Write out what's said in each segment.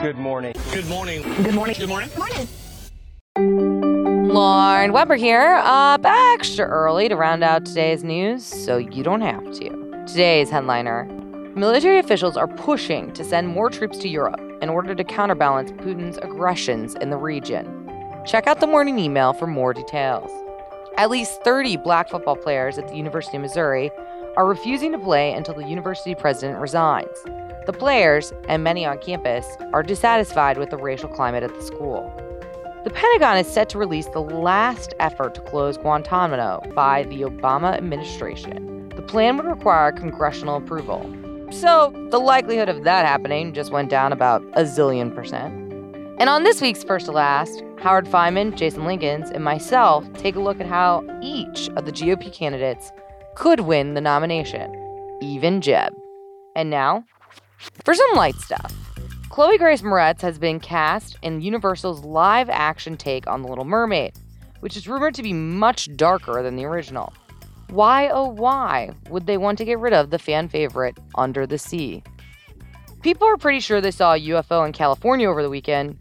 Good morning. Good morning. Good morning. Good morning. Good morning. Lauren Weber here, uh, up extra early to round out today's news so you don't have to. Today's headliner Military officials are pushing to send more troops to Europe in order to counterbalance Putin's aggressions in the region. Check out the morning email for more details. At least 30 black football players at the University of Missouri are refusing to play until the university president resigns. The players, and many on campus, are dissatisfied with the racial climate at the school. The Pentagon is set to release the last effort to close Guantanamo by the Obama administration. The plan would require congressional approval. So, the likelihood of that happening just went down about a zillion percent. And on this week's First to Last, Howard Fineman, Jason Linkins, and myself take a look at how each of the GOP candidates could win the nomination, even Jeb. And now, for some light stuff. Chloe Grace Moretz has been cast in Universal's live action take on The Little Mermaid, which is rumored to be much darker than the original. Why, oh, why would they want to get rid of the fan favorite Under the Sea? People are pretty sure they saw a UFO in California over the weekend,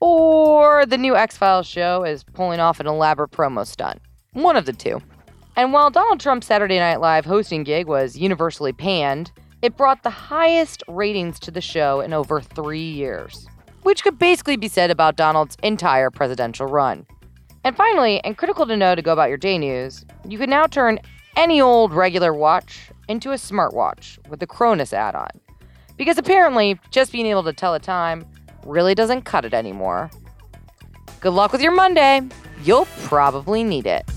or the new X Files show is pulling off an elaborate promo stunt. One of the two. And while Donald Trump's Saturday Night Live hosting gig was universally panned, it brought the highest ratings to the show in over three years, which could basically be said about Donald's entire presidential run. And finally, and critical to know to go about your day news, you can now turn any old regular watch into a smartwatch with the Chronos add on. Because apparently, just being able to tell the time really doesn't cut it anymore. Good luck with your Monday. You'll probably need it.